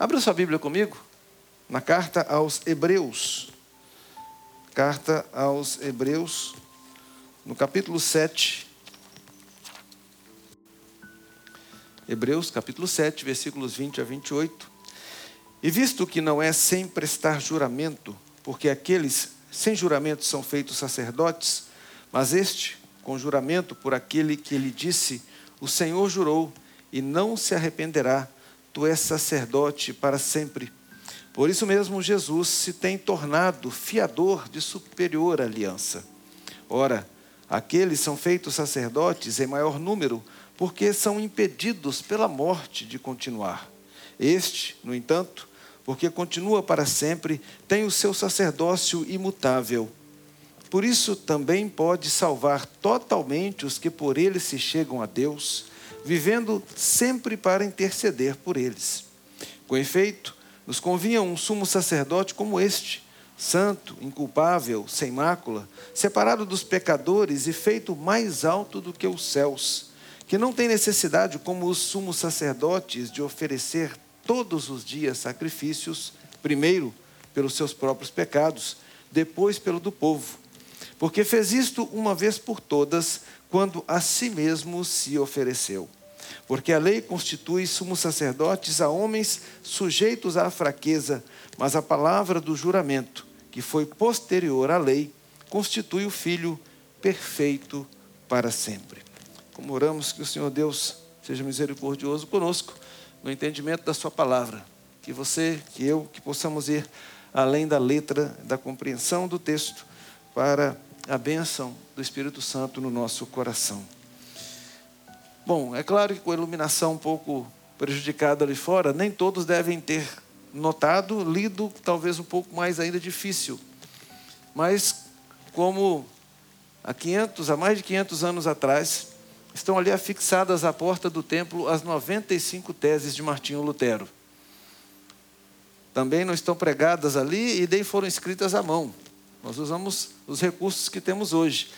Abra sua Bíblia comigo, na carta aos Hebreus. Carta aos Hebreus, no capítulo 7. Hebreus, capítulo 7, versículos 20 a 28. E visto que não é sem prestar juramento, porque aqueles sem juramento são feitos sacerdotes, mas este, com juramento por aquele que lhe disse: O Senhor jurou e não se arrependerá, tu és sacerdote para sempre. Por isso mesmo, Jesus se tem tornado fiador de superior aliança. Ora, aqueles são feitos sacerdotes em maior número porque são impedidos pela morte de continuar. Este, no entanto, porque continua para sempre, tem o seu sacerdócio imutável. Por isso também pode salvar totalmente os que por ele se chegam a Deus, vivendo sempre para interceder por eles. Com efeito, nos convinha um sumo sacerdote como este, santo, inculpável, sem mácula, separado dos pecadores e feito mais alto do que os céus que não tem necessidade, como os sumos sacerdotes, de oferecer todos os dias sacrifícios, primeiro pelos seus próprios pecados, depois pelo do povo. Porque fez isto uma vez por todas, quando a si mesmo se ofereceu. Porque a lei constitui sumos sacerdotes a homens sujeitos à fraqueza, mas a palavra do juramento, que foi posterior à lei, constitui o Filho perfeito para sempre. Como oramos que o Senhor Deus seja misericordioso conosco no entendimento da Sua palavra. Que você, que eu, que possamos ir além da letra, da compreensão do texto, para a bênção do Espírito Santo no nosso coração. Bom, é claro que com a iluminação um pouco prejudicada ali fora, nem todos devem ter notado, lido talvez um pouco mais ainda difícil. Mas como há 500, há mais de 500 anos atrás, estão ali afixadas à porta do templo as 95 teses de Martinho Lutero. Também não estão pregadas ali e nem foram escritas à mão. Nós usamos os recursos que temos hoje.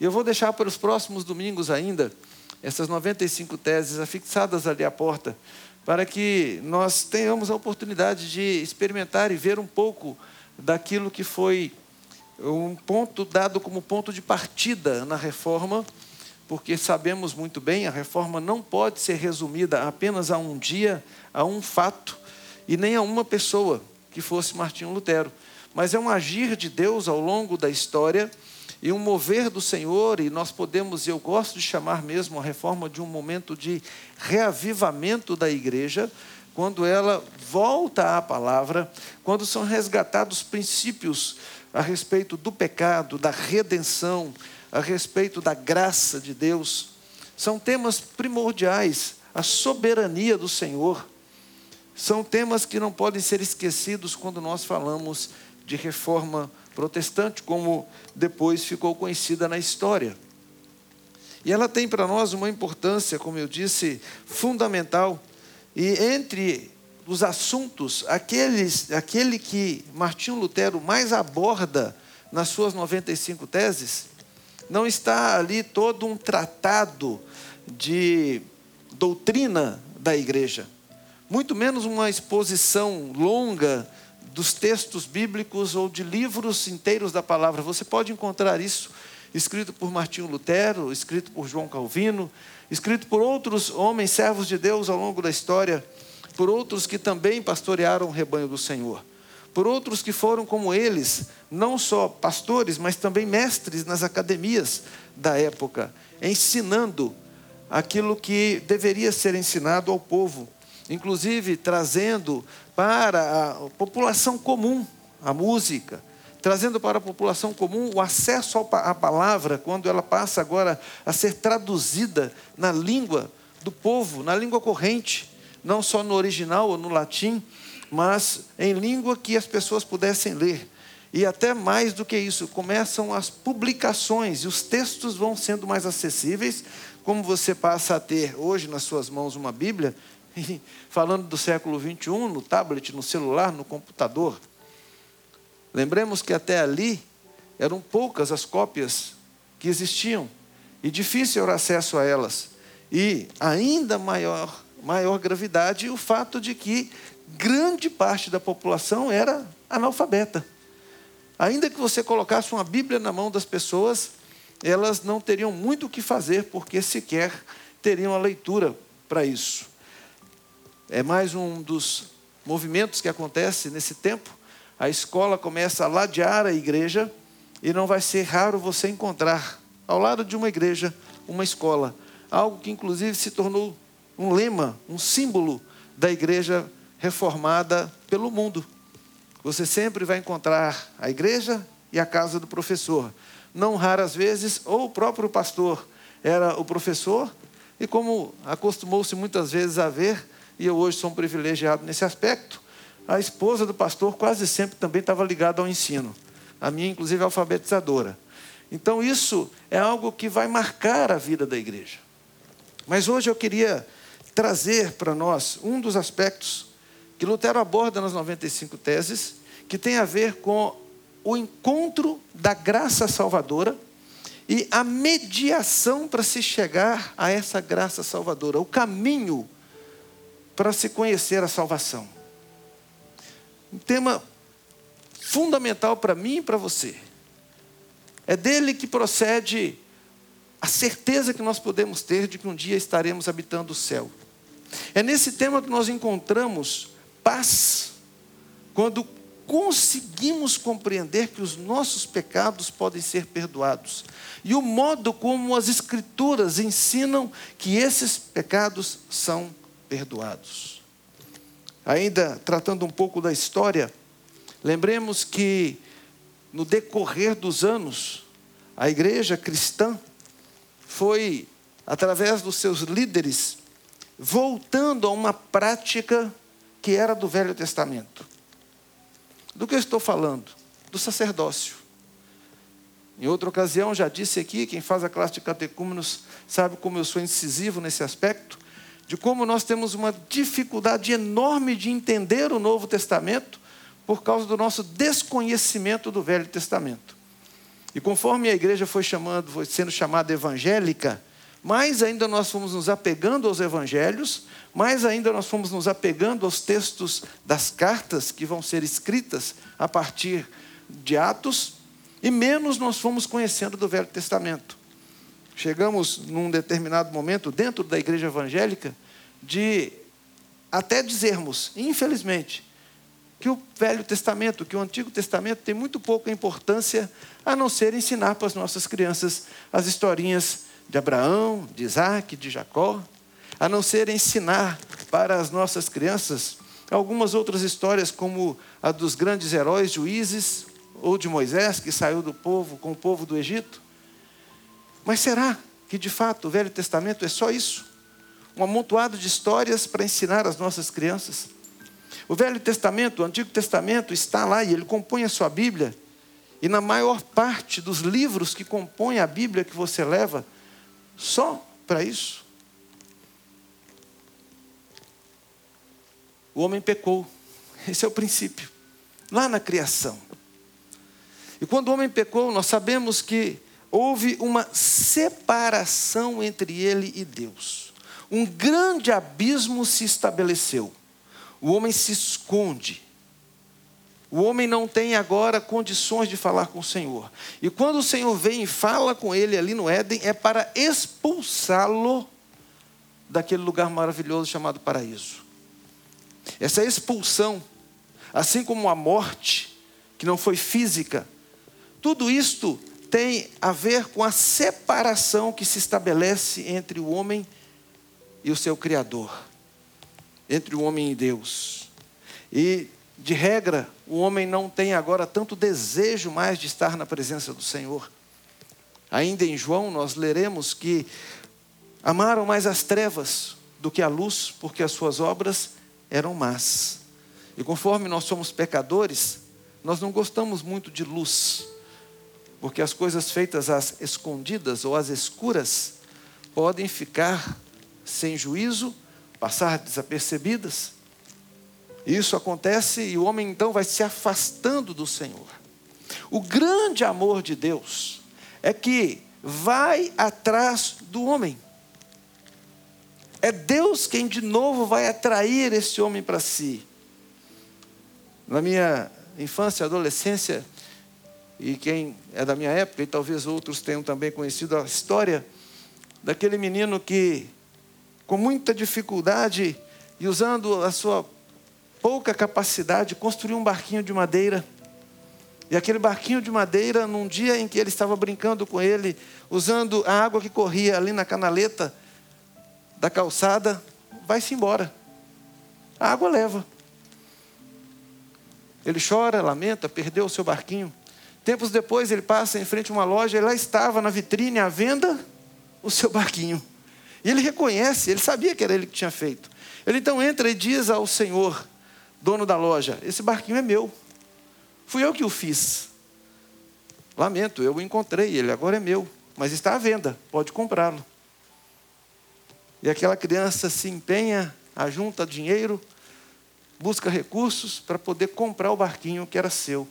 E eu vou deixar para os próximos domingos ainda essas 95 teses afixadas ali à porta, para que nós tenhamos a oportunidade de experimentar e ver um pouco daquilo que foi um ponto dado como ponto de partida na reforma porque sabemos muito bem, a reforma não pode ser resumida apenas a um dia, a um fato, e nem a uma pessoa, que fosse Martinho Lutero. Mas é um agir de Deus ao longo da história e um mover do Senhor, e nós podemos, eu gosto de chamar mesmo a reforma de um momento de reavivamento da igreja, quando ela volta à palavra, quando são resgatados princípios a respeito do pecado, da redenção, a respeito da graça de Deus, são temas primordiais, a soberania do Senhor. São temas que não podem ser esquecidos quando nós falamos de reforma protestante, como depois ficou conhecida na história. E ela tem para nós uma importância, como eu disse, fundamental. E entre os assuntos, aqueles, aquele que Martinho Lutero mais aborda nas suas 95 teses, não está ali todo um tratado de doutrina da igreja, muito menos uma exposição longa dos textos bíblicos ou de livros inteiros da palavra. Você pode encontrar isso escrito por Martinho Lutero, escrito por João Calvino, escrito por outros homens, servos de Deus ao longo da história, por outros que também pastorearam o rebanho do Senhor por outros que foram como eles, não só pastores, mas também mestres nas academias da época, ensinando aquilo que deveria ser ensinado ao povo, inclusive trazendo para a população comum a música, trazendo para a população comum o acesso à palavra, quando ela passa agora a ser traduzida na língua do povo, na língua corrente, não só no original ou no latim, mas em língua que as pessoas pudessem ler. E até mais do que isso, começam as publicações e os textos vão sendo mais acessíveis, como você passa a ter hoje nas suas mãos uma Bíblia, falando do século 21, no tablet, no celular, no computador. Lembremos que até ali eram poucas as cópias que existiam e difícil era acesso a elas. E ainda maior maior gravidade o fato de que grande parte da população era analfabeta. Ainda que você colocasse uma Bíblia na mão das pessoas, elas não teriam muito o que fazer, porque sequer teriam a leitura para isso. É mais um dos movimentos que acontece nesse tempo. A escola começa a ladear a igreja e não vai ser raro você encontrar ao lado de uma igreja uma escola, algo que inclusive se tornou um lema, um símbolo da igreja reformada pelo mundo. Você sempre vai encontrar a igreja e a casa do professor. Não raras vezes, ou o próprio pastor era o professor, e como acostumou-se muitas vezes a ver, e eu hoje sou um privilegiado nesse aspecto, a esposa do pastor quase sempre também estava ligada ao ensino. A minha, inclusive, é alfabetizadora. Então, isso é algo que vai marcar a vida da igreja. Mas hoje eu queria trazer para nós um dos aspectos que Lutero aborda nas 95 teses, que tem a ver com o encontro da graça salvadora e a mediação para se chegar a essa graça salvadora, o caminho para se conhecer a salvação. Um tema fundamental para mim e para você. É dele que procede a certeza que nós podemos ter de que um dia estaremos habitando o céu. É nesse tema que nós encontramos paz quando conseguimos compreender que os nossos pecados podem ser perdoados. E o modo como as Escrituras ensinam que esses pecados são perdoados. Ainda tratando um pouco da história, lembremos que no decorrer dos anos, a igreja cristã foi, através dos seus líderes, voltando a uma prática que era do Velho Testamento. Do que eu estou falando? Do sacerdócio. Em outra ocasião, já disse aqui, quem faz a classe de catecúmenos sabe como eu sou incisivo nesse aspecto, de como nós temos uma dificuldade enorme de entender o Novo Testamento por causa do nosso desconhecimento do Velho Testamento. E conforme a igreja foi, chamando, foi sendo chamada evangélica, mais ainda nós fomos nos apegando aos evangelhos, mais ainda nós fomos nos apegando aos textos das cartas que vão ser escritas a partir de Atos, e menos nós fomos conhecendo do Velho Testamento. Chegamos num determinado momento, dentro da igreja evangélica, de até dizermos, infelizmente, que o Velho Testamento, que o Antigo Testamento tem muito pouca importância a não ser ensinar para as nossas crianças as historinhas de Abraão, de Isaac, de Jacó, a não ser ensinar para as nossas crianças algumas outras histórias, como a dos grandes heróis juízes, ou de Moisés, que saiu do povo com o povo do Egito. Mas será que de fato o Velho Testamento é só isso? Um amontoado de histórias para ensinar às nossas crianças? O Velho Testamento, o Antigo Testamento está lá e ele compõe a sua Bíblia. E na maior parte dos livros que compõem a Bíblia que você leva, só para isso. O homem pecou. Esse é o princípio. Lá na criação. E quando o homem pecou, nós sabemos que houve uma separação entre ele e Deus. Um grande abismo se estabeleceu. O homem se esconde. O homem não tem agora condições de falar com o Senhor. E quando o Senhor vem e fala com ele ali no Éden, é para expulsá-lo daquele lugar maravilhoso chamado paraíso. Essa expulsão, assim como a morte, que não foi física, tudo isto tem a ver com a separação que se estabelece entre o homem e o seu Criador, entre o homem e Deus. E de regra, o homem não tem agora tanto desejo mais de estar na presença do Senhor. Ainda em João, nós leremos que amaram mais as trevas do que a luz, porque as suas obras eram más. E conforme nós somos pecadores, nós não gostamos muito de luz, porque as coisas feitas às escondidas ou às escuras podem ficar sem juízo, passar desapercebidas. Isso acontece e o homem então vai se afastando do Senhor. O grande amor de Deus é que vai atrás do homem. É Deus quem de novo vai atrair esse homem para si. Na minha infância adolescência, e quem é da minha época, e talvez outros tenham também conhecido a história daquele menino que, com muita dificuldade e usando a sua pouca capacidade, construiu um barquinho de madeira. E aquele barquinho de madeira, num dia em que ele estava brincando com ele, usando a água que corria ali na canaleta da calçada, vai-se embora. A água leva. Ele chora, lamenta, perdeu o seu barquinho. Tempos depois ele passa em frente a uma loja e lá estava na vitrine à venda o seu barquinho. E ele reconhece, ele sabia que era ele que tinha feito. Ele então entra e diz ao senhor, dono da loja: Esse barquinho é meu. Fui eu que o fiz. Lamento, eu o encontrei, ele agora é meu, mas está à venda, pode comprá-lo. E aquela criança se empenha, ajunta dinheiro, busca recursos para poder comprar o barquinho que era seu.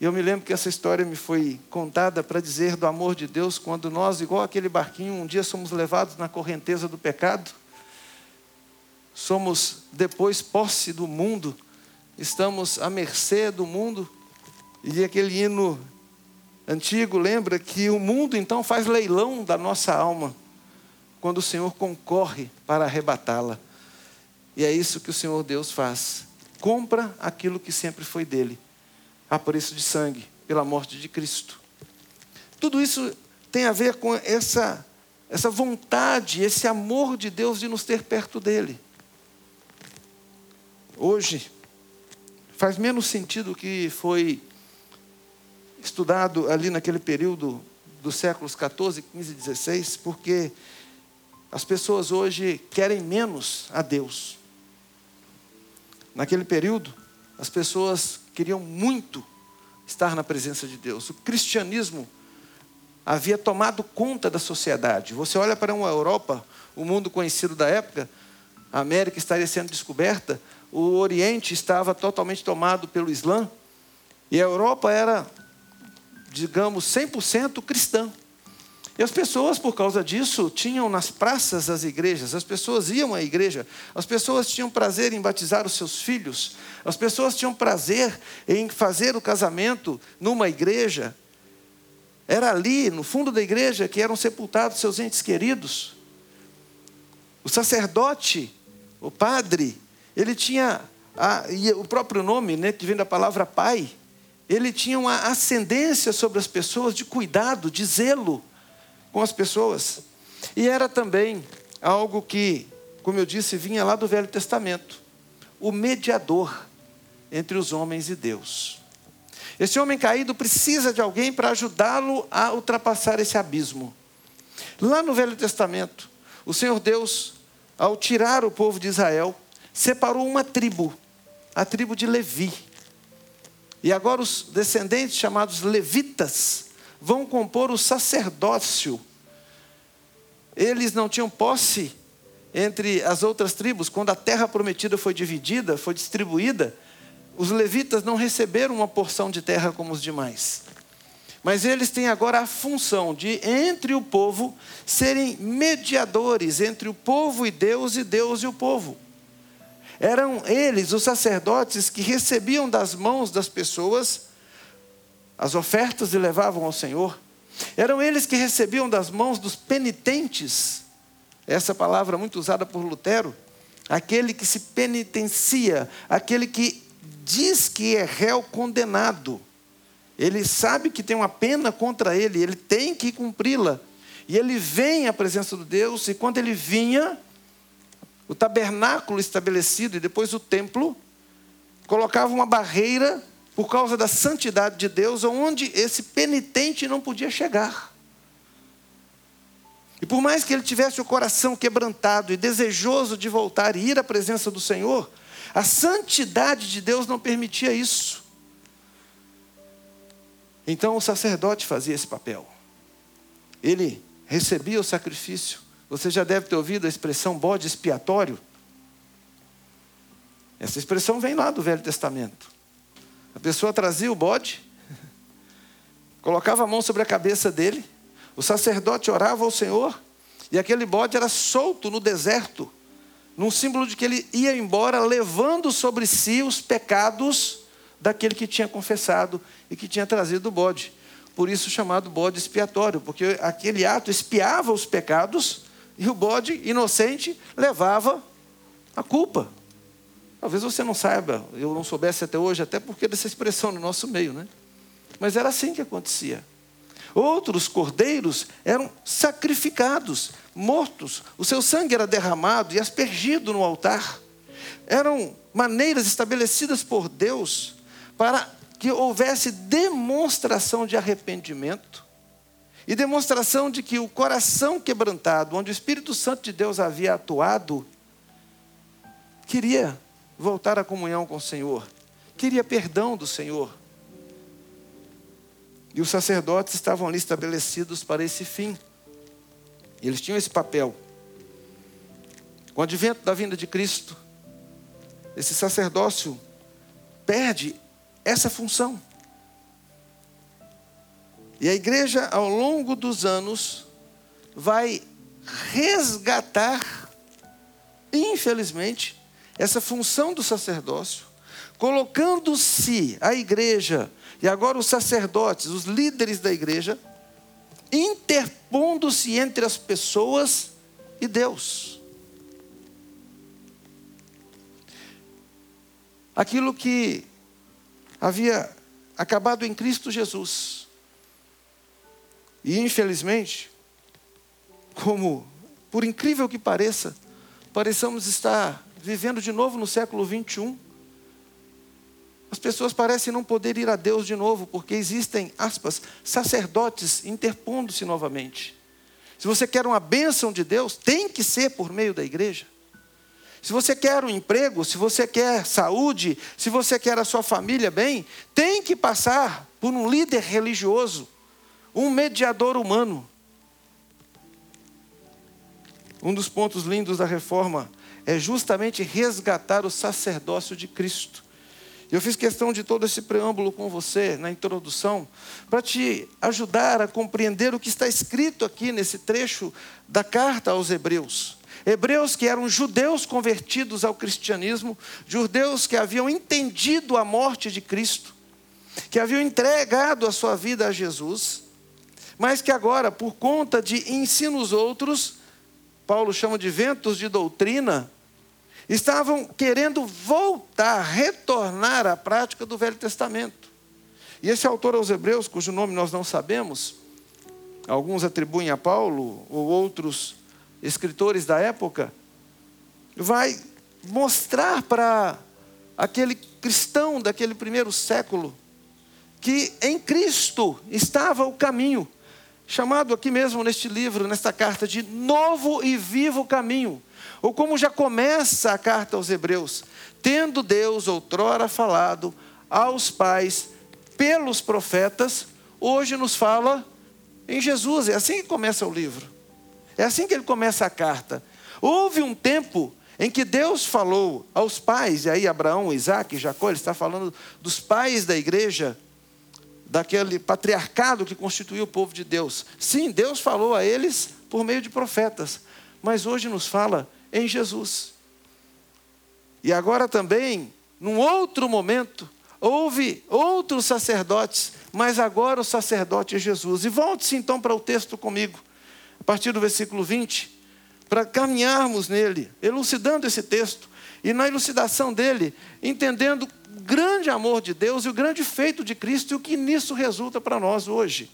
Eu me lembro que essa história me foi contada para dizer do amor de Deus quando nós, igual aquele barquinho, um dia somos levados na correnteza do pecado, somos depois posse do mundo, estamos à mercê do mundo. E aquele hino antigo lembra que o mundo então faz leilão da nossa alma quando o Senhor concorre para arrebatá-la. E é isso que o Senhor Deus faz. Compra aquilo que sempre foi dele, a preço de sangue, pela morte de Cristo. Tudo isso tem a ver com essa, essa vontade, esse amor de Deus de nos ter perto dele. Hoje, faz menos sentido o que foi estudado ali naquele período dos séculos 14, 15 e 16, porque as pessoas hoje querem menos a Deus. Naquele período, as pessoas queriam muito estar na presença de Deus. O cristianismo havia tomado conta da sociedade. Você olha para uma Europa, o mundo conhecido da época, a América estaria sendo descoberta, o Oriente estava totalmente tomado pelo Islã, e a Europa era, digamos, 100% cristã. E as pessoas, por causa disso, tinham nas praças as igrejas, as pessoas iam à igreja, as pessoas tinham prazer em batizar os seus filhos, as pessoas tinham prazer em fazer o casamento numa igreja. Era ali, no fundo da igreja, que eram sepultados seus entes queridos. O sacerdote, o padre, ele tinha, a, o próprio nome, né, que vem da palavra pai, ele tinha uma ascendência sobre as pessoas de cuidado, de zelo com as pessoas. E era também algo que, como eu disse, vinha lá do Velho Testamento o mediador entre os homens e Deus. Esse homem caído precisa de alguém para ajudá-lo a ultrapassar esse abismo. Lá no Velho Testamento, o Senhor Deus, ao tirar o povo de Israel, separou uma tribo, a tribo de Levi. E agora os descendentes chamados levitas vão compor o sacerdócio. Eles não tinham posse entre as outras tribos, quando a terra prometida foi dividida, foi distribuída, os levitas não receberam uma porção de terra como os demais. Mas eles têm agora a função de, entre o povo, serem mediadores entre o povo e Deus, e Deus e o povo. Eram eles, os sacerdotes, que recebiam das mãos das pessoas as ofertas e levavam ao Senhor. Eram eles que recebiam das mãos dos penitentes, essa palavra muito usada por Lutero, aquele que se penitencia, aquele que diz que é réu condenado. Ele sabe que tem uma pena contra ele, ele tem que cumpri-la. E ele vem à presença de Deus, e quando ele vinha, o tabernáculo estabelecido e depois o templo, colocava uma barreira por causa da santidade de Deus, onde esse penitente não podia chegar. E por mais que ele tivesse o coração quebrantado e desejoso de voltar e ir à presença do Senhor, a santidade de Deus não permitia isso. Então o sacerdote fazia esse papel. Ele recebia o sacrifício. Você já deve ter ouvido a expressão bode expiatório. Essa expressão vem lá do Velho Testamento. A pessoa trazia o bode, colocava a mão sobre a cabeça dele, o sacerdote orava ao Senhor, e aquele bode era solto no deserto, num símbolo de que ele ia embora levando sobre si os pecados daquele que tinha confessado e que tinha trazido o bode. Por isso chamado bode expiatório, porque aquele ato espiava os pecados e o bode inocente levava a culpa. Talvez você não saiba, eu não soubesse até hoje, até porque dessa expressão no nosso meio, né? Mas era assim que acontecia. Outros cordeiros eram sacrificados, mortos, o seu sangue era derramado e aspergido no altar. Eram maneiras estabelecidas por Deus para que houvesse demonstração de arrependimento e demonstração de que o coração quebrantado, onde o Espírito Santo de Deus havia atuado, queria voltar à comunhão com o Senhor, queria perdão do Senhor. E os sacerdotes estavam ali estabelecidos para esse fim. E eles tinham esse papel. Com o advento da vinda de Cristo, esse sacerdócio perde essa função. E a igreja, ao longo dos anos, vai resgatar, infelizmente, essa função do sacerdócio, colocando-se a igreja e agora os sacerdotes, os líderes da igreja, interpondo-se entre as pessoas e Deus. Aquilo que havia acabado em Cristo Jesus. E infelizmente, como por incrível que pareça, pareçamos estar vivendo de novo no século 21 as pessoas parecem não poder ir a Deus de novo, porque existem, aspas, sacerdotes interpondo-se novamente. Se você quer uma bênção de Deus, tem que ser por meio da igreja. Se você quer um emprego, se você quer saúde, se você quer a sua família bem, tem que passar por um líder religioso, um mediador humano. Um dos pontos lindos da reforma é justamente resgatar o sacerdócio de Cristo. Eu fiz questão de todo esse preâmbulo com você na introdução, para te ajudar a compreender o que está escrito aqui nesse trecho da carta aos Hebreus. Hebreus que eram judeus convertidos ao cristianismo, judeus que haviam entendido a morte de Cristo, que haviam entregado a sua vida a Jesus, mas que agora, por conta de ensinos outros, Paulo chama de ventos de doutrina, estavam querendo voltar, retornar à prática do Velho Testamento. E esse autor aos Hebreus, cujo nome nós não sabemos, alguns atribuem a Paulo, ou outros escritores da época, vai mostrar para aquele cristão daquele primeiro século que em Cristo estava o caminho, chamado aqui mesmo neste livro, nesta carta, de novo e vivo caminho ou como já começa a carta aos Hebreus, tendo Deus outrora falado aos pais pelos profetas, hoje nos fala em Jesus. É assim que começa o livro. É assim que ele começa a carta. Houve um tempo em que Deus falou aos pais, e aí Abraão, Isaac, Jacó, ele está falando dos pais da igreja, daquele patriarcado que constituiu o povo de Deus. Sim, Deus falou a eles por meio de profetas, mas hoje nos fala em Jesus. E agora também, num outro momento, houve outros sacerdotes, mas agora o sacerdote é Jesus. E volte-se então para o texto comigo, a partir do versículo 20, para caminharmos nele, elucidando esse texto, e na elucidação dele, entendendo o grande amor de Deus e o grande feito de Cristo e o que nisso resulta para nós hoje.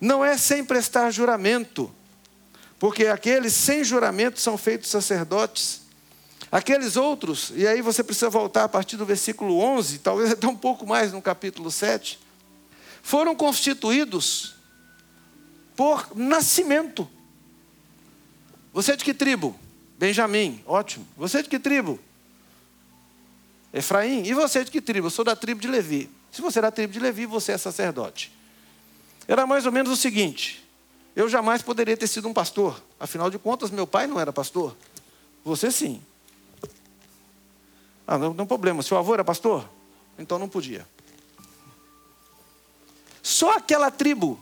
Não é sem prestar juramento, porque aqueles sem juramento são feitos sacerdotes. Aqueles outros, e aí você precisa voltar a partir do versículo 11, talvez até um pouco mais no capítulo 7, foram constituídos por nascimento. Você é de que tribo? Benjamim, ótimo. Você é de que tribo? Efraim. E você é de que tribo? Eu sou da tribo de Levi. Se você é da tribo de Levi, você é sacerdote. Era mais ou menos o seguinte: eu jamais poderia ter sido um pastor. Afinal de contas, meu pai não era pastor. Você sim. Ah, não tem problema. Seu avô era pastor? Então não podia. Só aquela tribo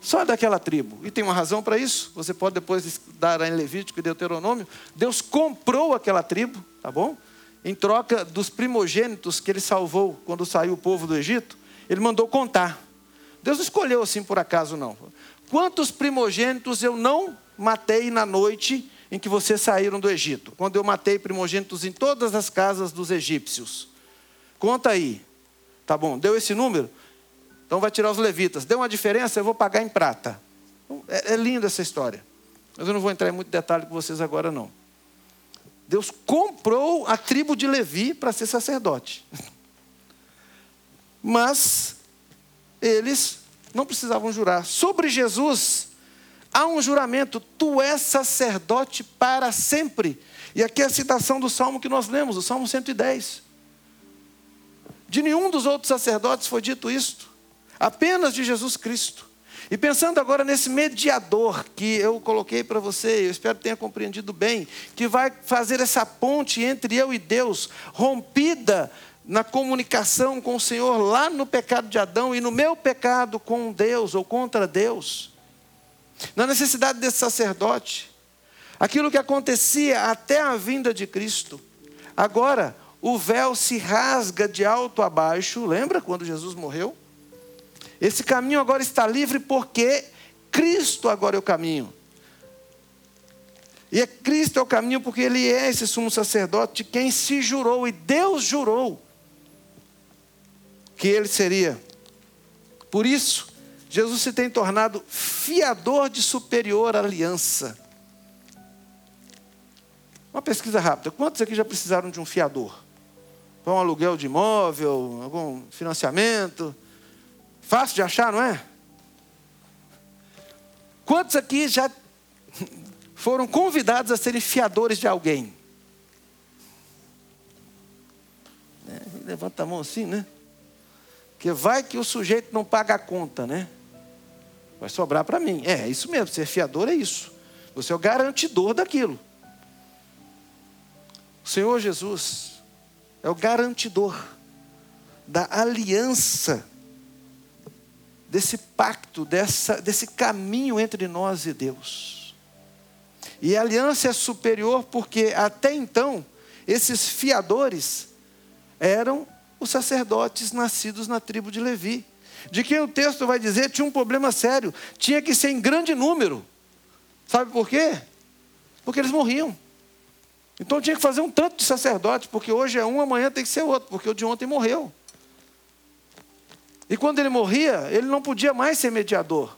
Só daquela tribo. E tem uma razão para isso. Você pode depois dar em Levítico e Deuteronômio. Deus comprou aquela tribo, tá bom? Em troca dos primogênitos que ele salvou quando saiu o povo do Egito, ele mandou contar. Deus não escolheu assim por acaso, não. Quantos primogênitos eu não matei na noite em que vocês saíram do Egito? Quando eu matei primogênitos em todas as casas dos egípcios. Conta aí. Tá bom, deu esse número? Então vai tirar os levitas. Deu uma diferença, eu vou pagar em prata. É, é linda essa história. Mas eu não vou entrar em muito detalhe com vocês agora, não. Deus comprou a tribo de Levi para ser sacerdote. Mas eles não precisavam jurar. Sobre Jesus, há um juramento: tu és sacerdote para sempre. E aqui é a citação do salmo que nós lemos, o salmo 110. De nenhum dos outros sacerdotes foi dito isto apenas de Jesus Cristo. E pensando agora nesse mediador que eu coloquei para você, eu espero que tenha compreendido bem, que vai fazer essa ponte entre eu e Deus, rompida na comunicação com o Senhor lá no pecado de Adão e no meu pecado com Deus ou contra Deus. Na necessidade desse sacerdote. Aquilo que acontecia até a vinda de Cristo. Agora, o véu se rasga de alto a baixo, lembra quando Jesus morreu? Esse caminho agora está livre porque Cristo agora é o caminho. E é Cristo é o caminho porque Ele é esse sumo sacerdote de quem se jurou, e Deus jurou que Ele seria. Por isso, Jesus se tem tornado fiador de superior aliança. Uma pesquisa rápida: quantos aqui já precisaram de um fiador? Para um aluguel de imóvel, algum financiamento? Fácil de achar, não é? Quantos aqui já foram convidados a serem fiadores de alguém? É, levanta a mão assim, né? Porque vai que o sujeito não paga a conta, né? Vai sobrar para mim. É, é isso mesmo, ser fiador é isso. Você é o garantidor daquilo. O Senhor Jesus é o garantidor da aliança desse pacto, dessa, desse caminho entre nós e Deus. E a aliança é superior porque até então esses fiadores eram os sacerdotes nascidos na tribo de Levi, de quem o texto vai dizer tinha um problema sério, tinha que ser em grande número. Sabe por quê? Porque eles morriam. Então tinha que fazer um tanto de sacerdotes, porque hoje é um, amanhã tem que ser outro, porque o de ontem morreu. E quando ele morria, ele não podia mais ser mediador.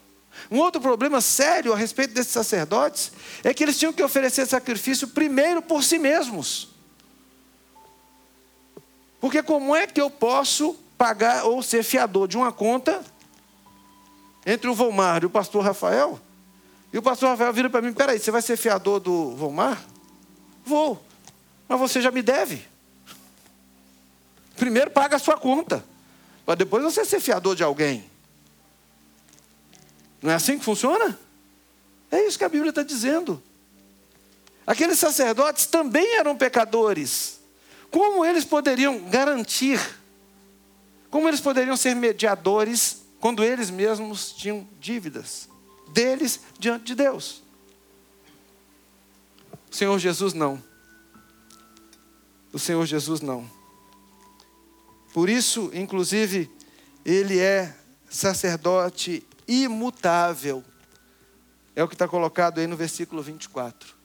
Um outro problema sério a respeito desses sacerdotes é que eles tinham que oferecer sacrifício primeiro por si mesmos. Porque como é que eu posso pagar ou ser fiador de uma conta entre o Volmar e o pastor Rafael? E o pastor Rafael vira para mim: peraí, você vai ser fiador do Volmar? Vou, mas você já me deve. Primeiro paga a sua conta para depois você ser fiador de alguém. Não é assim que funciona? É isso que a Bíblia está dizendo. Aqueles sacerdotes também eram pecadores. Como eles poderiam garantir? Como eles poderiam ser mediadores quando eles mesmos tinham dívidas deles diante de Deus? O Senhor Jesus não. O Senhor Jesus não. Por isso, inclusive, ele é sacerdote imutável. É o que está colocado aí no versículo 24.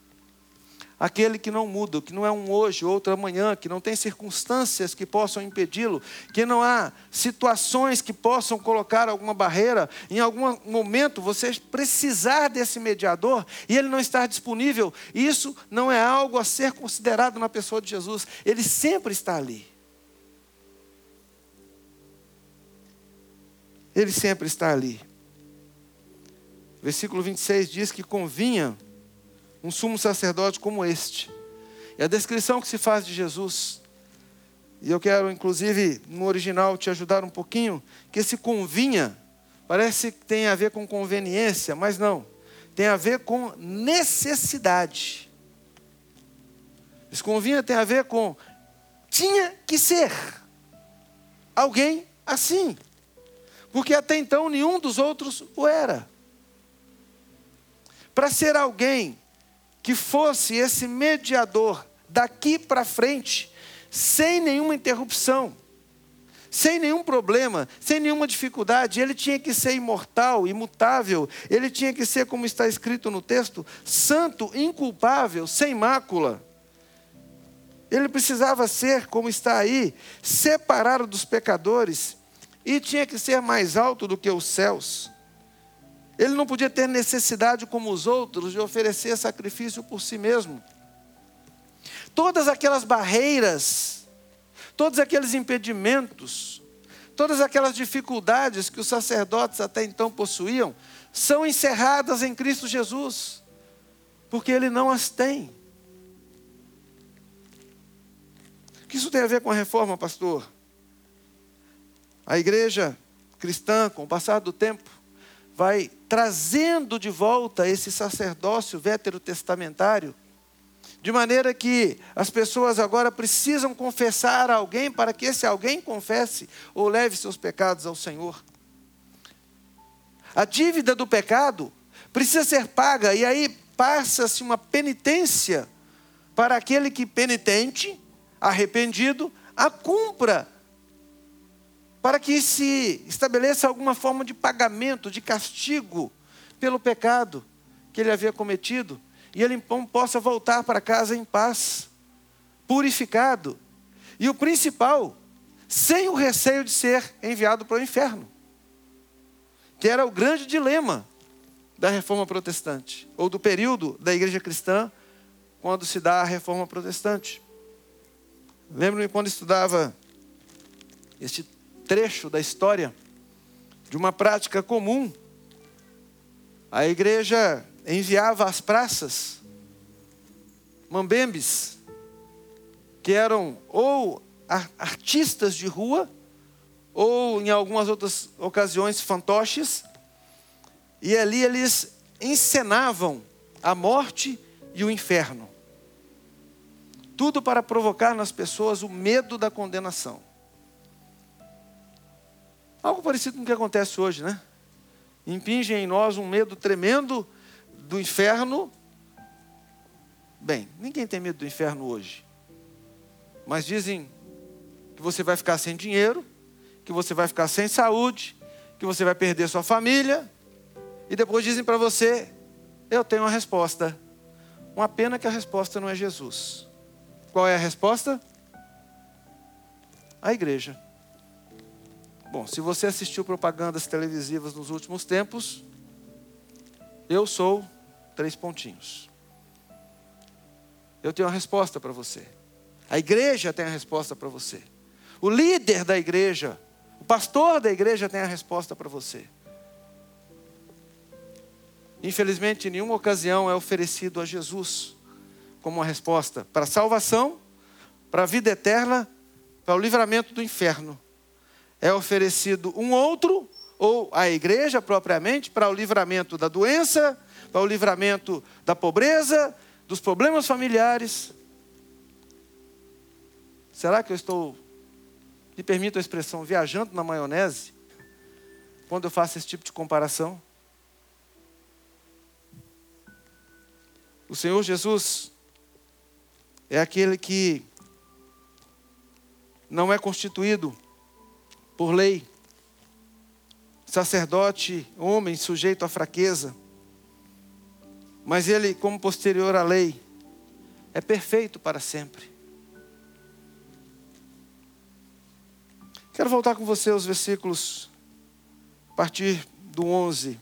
Aquele que não muda, que não é um hoje, outro amanhã, que não tem circunstâncias que possam impedi-lo, que não há situações que possam colocar alguma barreira, em algum momento você precisar desse mediador e ele não estar disponível, isso não é algo a ser considerado na pessoa de Jesus, ele sempre está ali. Ele sempre está ali. Versículo 26 diz que convinha um sumo sacerdote como este. E a descrição que se faz de Jesus, e eu quero, inclusive, no original te ajudar um pouquinho, que esse convinha parece que tem a ver com conveniência, mas não. Tem a ver com necessidade. Esse convinha tem a ver com tinha que ser alguém assim porque até então nenhum dos outros o era. para ser alguém que fosse esse mediador daqui para frente, sem nenhuma interrupção, sem nenhum problema, sem nenhuma dificuldade. Ele tinha que ser imortal, imutável, ele tinha que ser, como está escrito no texto, santo, inculpável, sem mácula. Ele precisava ser, como está aí, separado dos pecadores e tinha que ser mais alto do que os céus. Ele não podia ter necessidade, como os outros, de oferecer sacrifício por si mesmo. Todas aquelas barreiras, todos aqueles impedimentos, todas aquelas dificuldades que os sacerdotes até então possuíam, são encerradas em Cristo Jesus, porque Ele não as tem. O que isso tem a ver com a reforma, pastor? A igreja cristã, com o passar do tempo, vai trazendo de volta esse sacerdócio veterotestamentário, de maneira que as pessoas agora precisam confessar a alguém para que esse alguém confesse ou leve seus pecados ao Senhor. A dívida do pecado precisa ser paga, e aí passa-se uma penitência para aquele que penitente, arrependido, a cumpra para que se estabeleça alguma forma de pagamento, de castigo pelo pecado que ele havia cometido, e ele então possa voltar para casa em paz, purificado. E o principal, sem o receio de ser enviado para o inferno, que era o grande dilema da reforma protestante, ou do período da igreja cristã, quando se dá a reforma protestante. Lembro-me quando estudava este trecho da história de uma prática comum. A igreja enviava às praças mambembes, que eram ou artistas de rua, ou em algumas outras ocasiões fantoches, e ali eles encenavam a morte e o inferno. Tudo para provocar nas pessoas o medo da condenação. Algo parecido com o que acontece hoje, né? Impingem em nós um medo tremendo do inferno. Bem, ninguém tem medo do inferno hoje. Mas dizem que você vai ficar sem dinheiro, que você vai ficar sem saúde, que você vai perder sua família. E depois dizem para você: Eu tenho uma resposta. Uma pena que a resposta não é Jesus. Qual é a resposta? A igreja. Bom, se você assistiu propagandas televisivas nos últimos tempos, eu sou três pontinhos. Eu tenho uma resposta para você. A igreja tem a resposta para você. O líder da igreja, o pastor da igreja tem a resposta para você. Infelizmente, em nenhuma ocasião é oferecido a Jesus como uma resposta para a salvação, para a vida eterna, para o livramento do inferno é oferecido um outro, ou a igreja propriamente, para o livramento da doença, para o livramento da pobreza, dos problemas familiares. Será que eu estou, me permito a expressão, viajando na maionese, quando eu faço esse tipo de comparação? O Senhor Jesus é aquele que não é constituído por lei. Sacerdote, homem sujeito à fraqueza. Mas ele, como posterior à lei, é perfeito para sempre. Quero voltar com você aos versículos a partir do 11.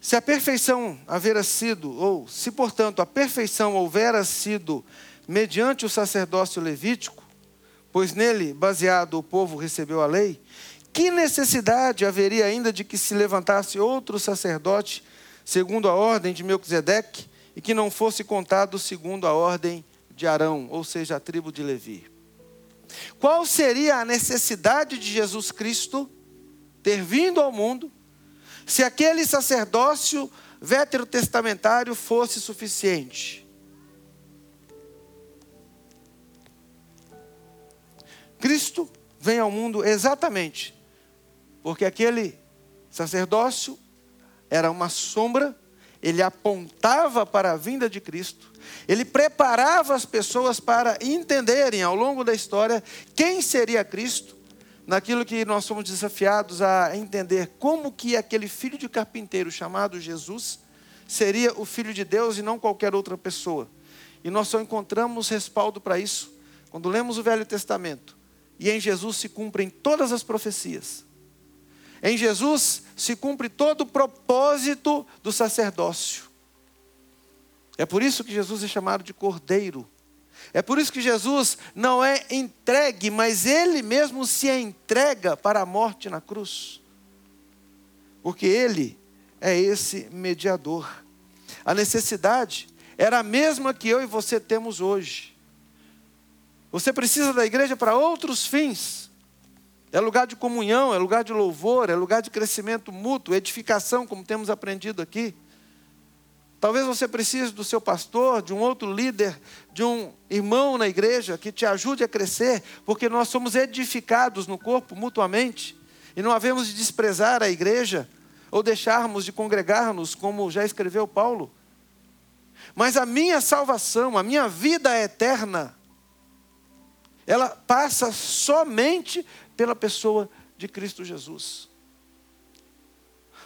Se a perfeição havera sido, ou se portanto a perfeição houvera sido mediante o sacerdócio levítico, pois nele, baseado, o povo recebeu a lei, que necessidade haveria ainda de que se levantasse outro sacerdote, segundo a ordem de Melquisedeque, e que não fosse contado segundo a ordem de Arão, ou seja, a tribo de Levi? Qual seria a necessidade de Jesus Cristo ter vindo ao mundo, se aquele sacerdócio veterotestamentário fosse suficiente? Cristo vem ao mundo exatamente porque aquele sacerdócio era uma sombra, ele apontava para a vinda de Cristo, ele preparava as pessoas para entenderem ao longo da história quem seria Cristo, naquilo que nós somos desafiados a entender como que aquele filho de carpinteiro chamado Jesus seria o filho de Deus e não qualquer outra pessoa. E nós só encontramos respaldo para isso quando lemos o Velho Testamento. E em Jesus se cumprem todas as profecias. Em Jesus se cumpre todo o propósito do sacerdócio. É por isso que Jesus é chamado de Cordeiro. É por isso que Jesus não é entregue, mas ele mesmo se entrega para a morte na cruz. Porque ele é esse mediador. A necessidade era a mesma que eu e você temos hoje. Você precisa da igreja para outros fins. É lugar de comunhão, é lugar de louvor, é lugar de crescimento mútuo, edificação, como temos aprendido aqui. Talvez você precise do seu pastor, de um outro líder, de um irmão na igreja que te ajude a crescer, porque nós somos edificados no corpo mutuamente e não havemos de desprezar a igreja ou deixarmos de congregar-nos, como já escreveu Paulo. Mas a minha salvação, a minha vida eterna, ela passa somente pela pessoa de Cristo Jesus.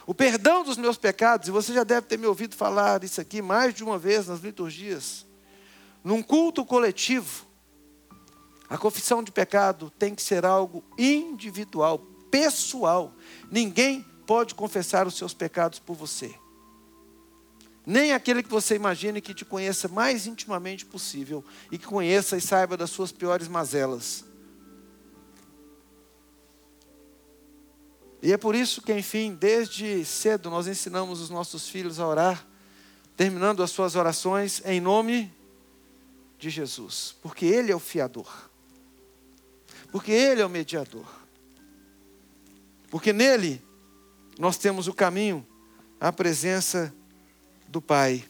O perdão dos meus pecados, e você já deve ter me ouvido falar isso aqui mais de uma vez nas liturgias. Num culto coletivo, a confissão de pecado tem que ser algo individual, pessoal. Ninguém pode confessar os seus pecados por você. Nem aquele que você imagine que te conheça mais intimamente possível e que conheça e saiba das suas piores mazelas. E é por isso que, enfim, desde cedo nós ensinamos os nossos filhos a orar, terminando as suas orações em nome de Jesus, porque Ele é o fiador, porque Ele é o mediador, porque nele nós temos o caminho à presença do Pai.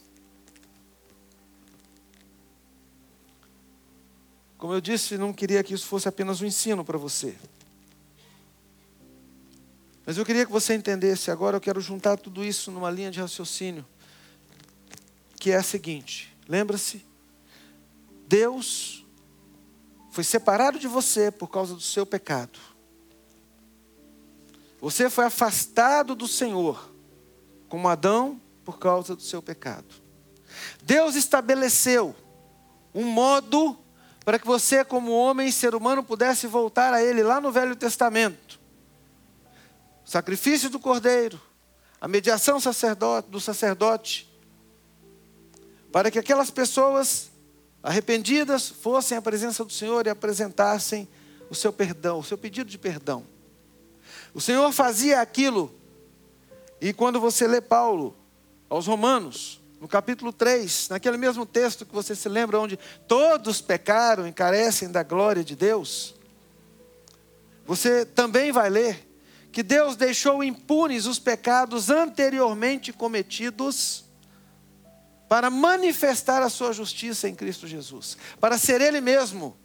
Como eu disse, não queria que isso fosse apenas um ensino para você. Mas eu queria que você entendesse, agora eu quero juntar tudo isso numa linha de raciocínio, que é a seguinte: lembra-se, Deus foi separado de você por causa do seu pecado. Você foi afastado do Senhor, como Adão, por causa do seu pecado. Deus estabeleceu um modo para que você, como homem e ser humano, pudesse voltar a Ele lá no Velho Testamento sacrifício do cordeiro, a mediação sacerdote, do sacerdote, para que aquelas pessoas arrependidas fossem à presença do Senhor e apresentassem o seu perdão, o seu pedido de perdão. O Senhor fazia aquilo, e quando você lê Paulo aos Romanos, no capítulo 3, naquele mesmo texto que você se lembra, onde todos pecaram e carecem da glória de Deus, você também vai ler que Deus deixou impunes os pecados anteriormente cometidos para manifestar a sua justiça em Cristo Jesus, para ser Ele mesmo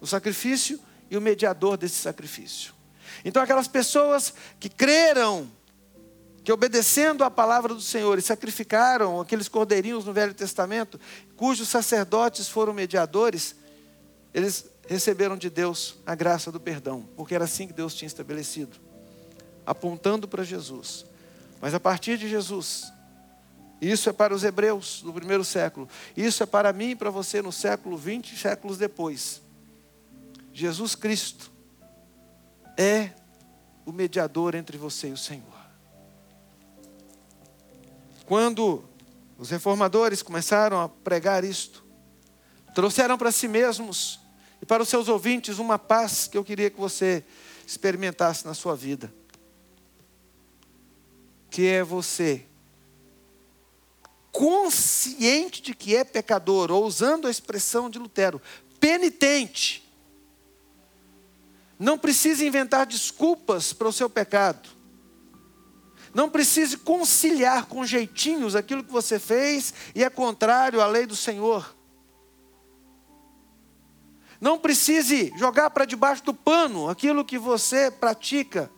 o sacrifício e o mediador desse sacrifício. Então, aquelas pessoas que creram, que obedecendo à palavra do Senhor e sacrificaram aqueles cordeirinhos no Velho Testamento, cujos sacerdotes foram mediadores, eles receberam de Deus a graça do perdão, porque era assim que Deus tinha estabelecido, apontando para Jesus. Mas a partir de Jesus, isso é para os hebreus do primeiro século, isso é para mim e para você no século 20 séculos depois. Jesus Cristo é o mediador entre você e o Senhor. Quando os reformadores começaram a pregar isto, trouxeram para si mesmos e para os seus ouvintes, uma paz que eu queria que você experimentasse na sua vida. Que é você consciente de que é pecador, ou usando a expressão de Lutero, penitente. Não precisa inventar desculpas para o seu pecado. Não precise conciliar com jeitinhos aquilo que você fez e é contrário à lei do Senhor. Não precise jogar para debaixo do pano aquilo que você pratica.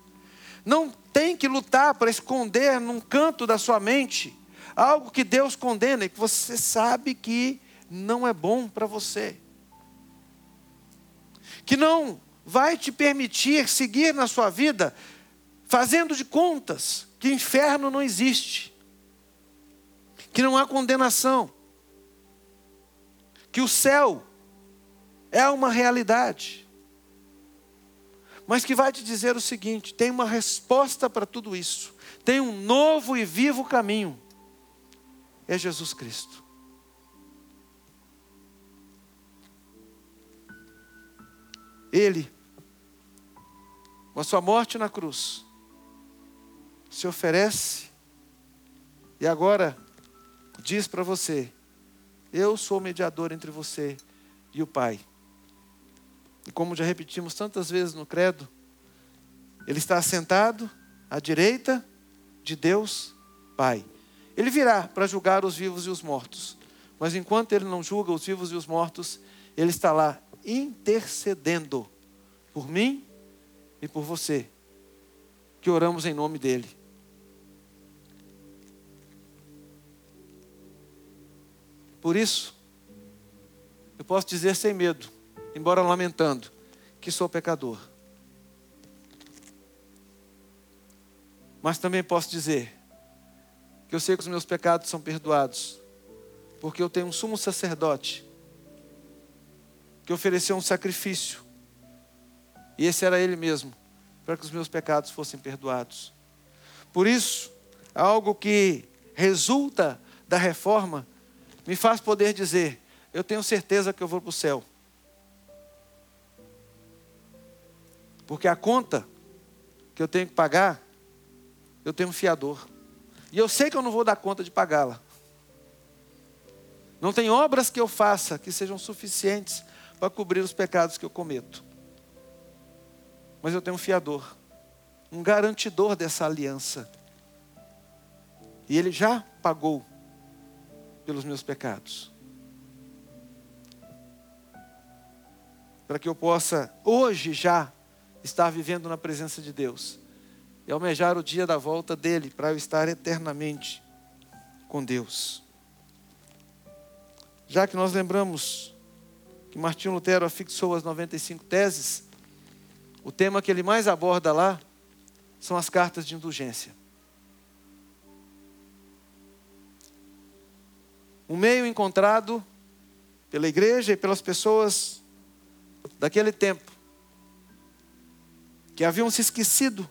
Não tem que lutar para esconder num canto da sua mente algo que Deus condena e que você sabe que não é bom para você. Que não vai te permitir seguir na sua vida fazendo de contas que inferno não existe, que não há condenação, que o céu é uma realidade, mas que vai te dizer o seguinte: tem uma resposta para tudo isso, tem um novo e vivo caminho, é Jesus Cristo. Ele, com a sua morte na cruz, se oferece e agora diz para você: Eu sou o mediador entre você e o Pai. E como já repetimos tantas vezes no Credo, Ele está assentado à direita de Deus Pai. Ele virá para julgar os vivos e os mortos. Mas enquanto Ele não julga os vivos e os mortos, Ele está lá intercedendo por mim e por você, que oramos em nome dEle. Por isso, eu posso dizer sem medo, embora lamentando, que sou pecador. Mas também posso dizer que eu sei que os meus pecados são perdoados, porque eu tenho um sumo sacerdote que ofereceu um sacrifício, e esse era ele mesmo, para que os meus pecados fossem perdoados. Por isso, algo que resulta da reforma me faz poder dizer: eu tenho certeza que eu vou para o céu. Porque a conta que eu tenho que pagar, eu tenho um fiador. E eu sei que eu não vou dar conta de pagá-la. Não tem obras que eu faça que sejam suficientes para cobrir os pecados que eu cometo. Mas eu tenho um fiador, um garantidor dessa aliança. E ele já pagou pelos meus pecados. Para que eu possa, hoje já, estar vivendo na presença de Deus e almejar o dia da volta dele, para eu estar eternamente com Deus. Já que nós lembramos que Martinho Lutero afixou as 95 teses, o tema que ele mais aborda lá são as cartas de indulgência. Um meio encontrado pela igreja e pelas pessoas daquele tempo, que haviam se esquecido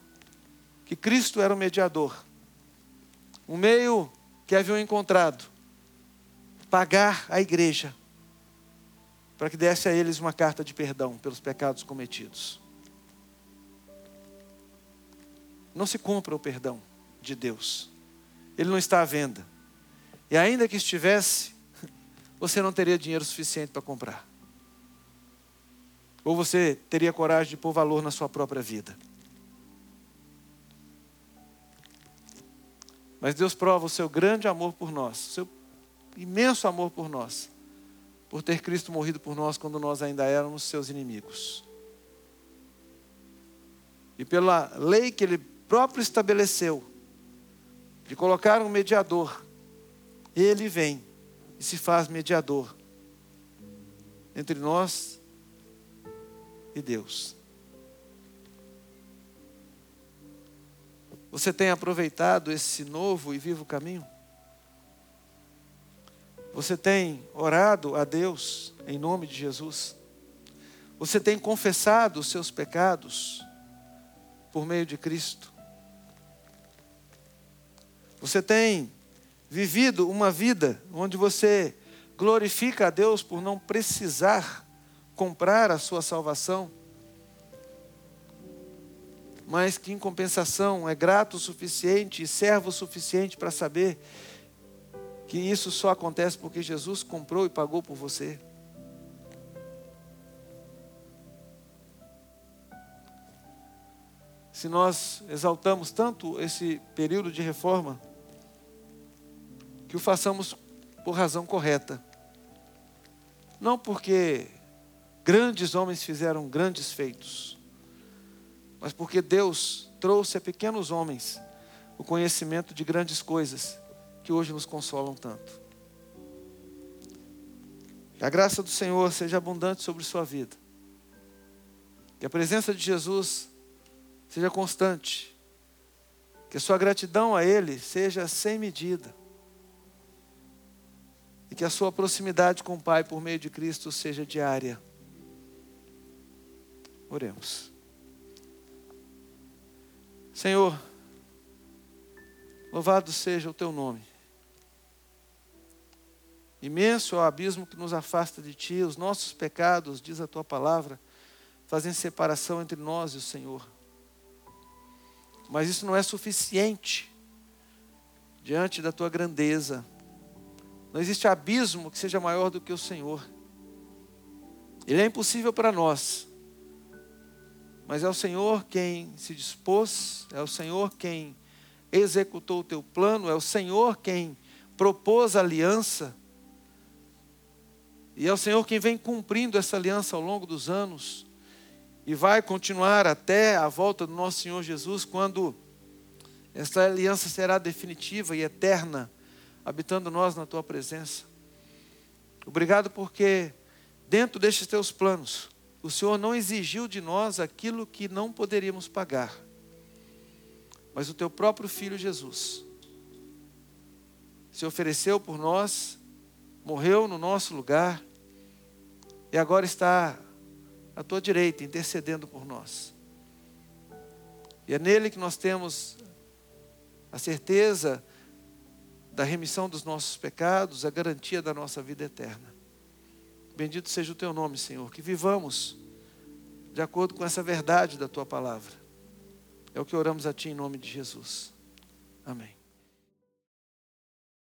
que Cristo era o mediador. Um meio que haviam encontrado pagar a igreja para que desse a eles uma carta de perdão pelos pecados cometidos. Não se compra o perdão de Deus. Ele não está à venda. E ainda que estivesse, você não teria dinheiro suficiente para comprar. Ou você teria coragem de pôr valor na sua própria vida. Mas Deus prova o seu grande amor por nós, o seu imenso amor por nós, por ter Cristo morrido por nós quando nós ainda éramos seus inimigos. E pela lei que Ele próprio estabeleceu, de colocar um mediador ele vem e se faz mediador entre nós e Deus. Você tem aproveitado esse novo e vivo caminho? Você tem orado a Deus em nome de Jesus? Você tem confessado os seus pecados por meio de Cristo? Você tem vivido uma vida onde você glorifica a Deus por não precisar comprar a sua salvação, mas que em compensação é grato o suficiente e servo o suficiente para saber que isso só acontece porque Jesus comprou e pagou por você. Se nós exaltamos tanto esse período de reforma, que o façamos por razão correta. Não porque grandes homens fizeram grandes feitos, mas porque Deus trouxe a pequenos homens o conhecimento de grandes coisas que hoje nos consolam tanto. Que a graça do Senhor seja abundante sobre sua vida. Que a presença de Jesus seja constante. Que a sua gratidão a Ele seja sem medida. E que a sua proximidade com o Pai por meio de Cristo seja diária. Oremos. Senhor, louvado seja o teu nome. Imenso é o abismo que nos afasta de ti, os nossos pecados, diz a tua palavra, fazem separação entre nós e o Senhor. Mas isso não é suficiente diante da tua grandeza. Não existe abismo que seja maior do que o Senhor. Ele é impossível para nós. Mas é o Senhor quem se dispôs, é o Senhor quem executou o teu plano, é o Senhor quem propôs a aliança. E é o Senhor quem vem cumprindo essa aliança ao longo dos anos e vai continuar até a volta do nosso Senhor Jesus, quando essa aliança será definitiva e eterna, habitando nós na tua presença. Obrigado porque, dentro destes teus planos, o Senhor não exigiu de nós aquilo que não poderíamos pagar, mas o teu próprio Filho Jesus se ofereceu por nós morreu no nosso lugar e agora está à tua direita, intercedendo por nós. E é nele que nós temos a certeza da remissão dos nossos pecados, a garantia da nossa vida eterna. Bendito seja o teu nome, Senhor, que vivamos de acordo com essa verdade da tua palavra. É o que oramos a ti em nome de Jesus. Amém.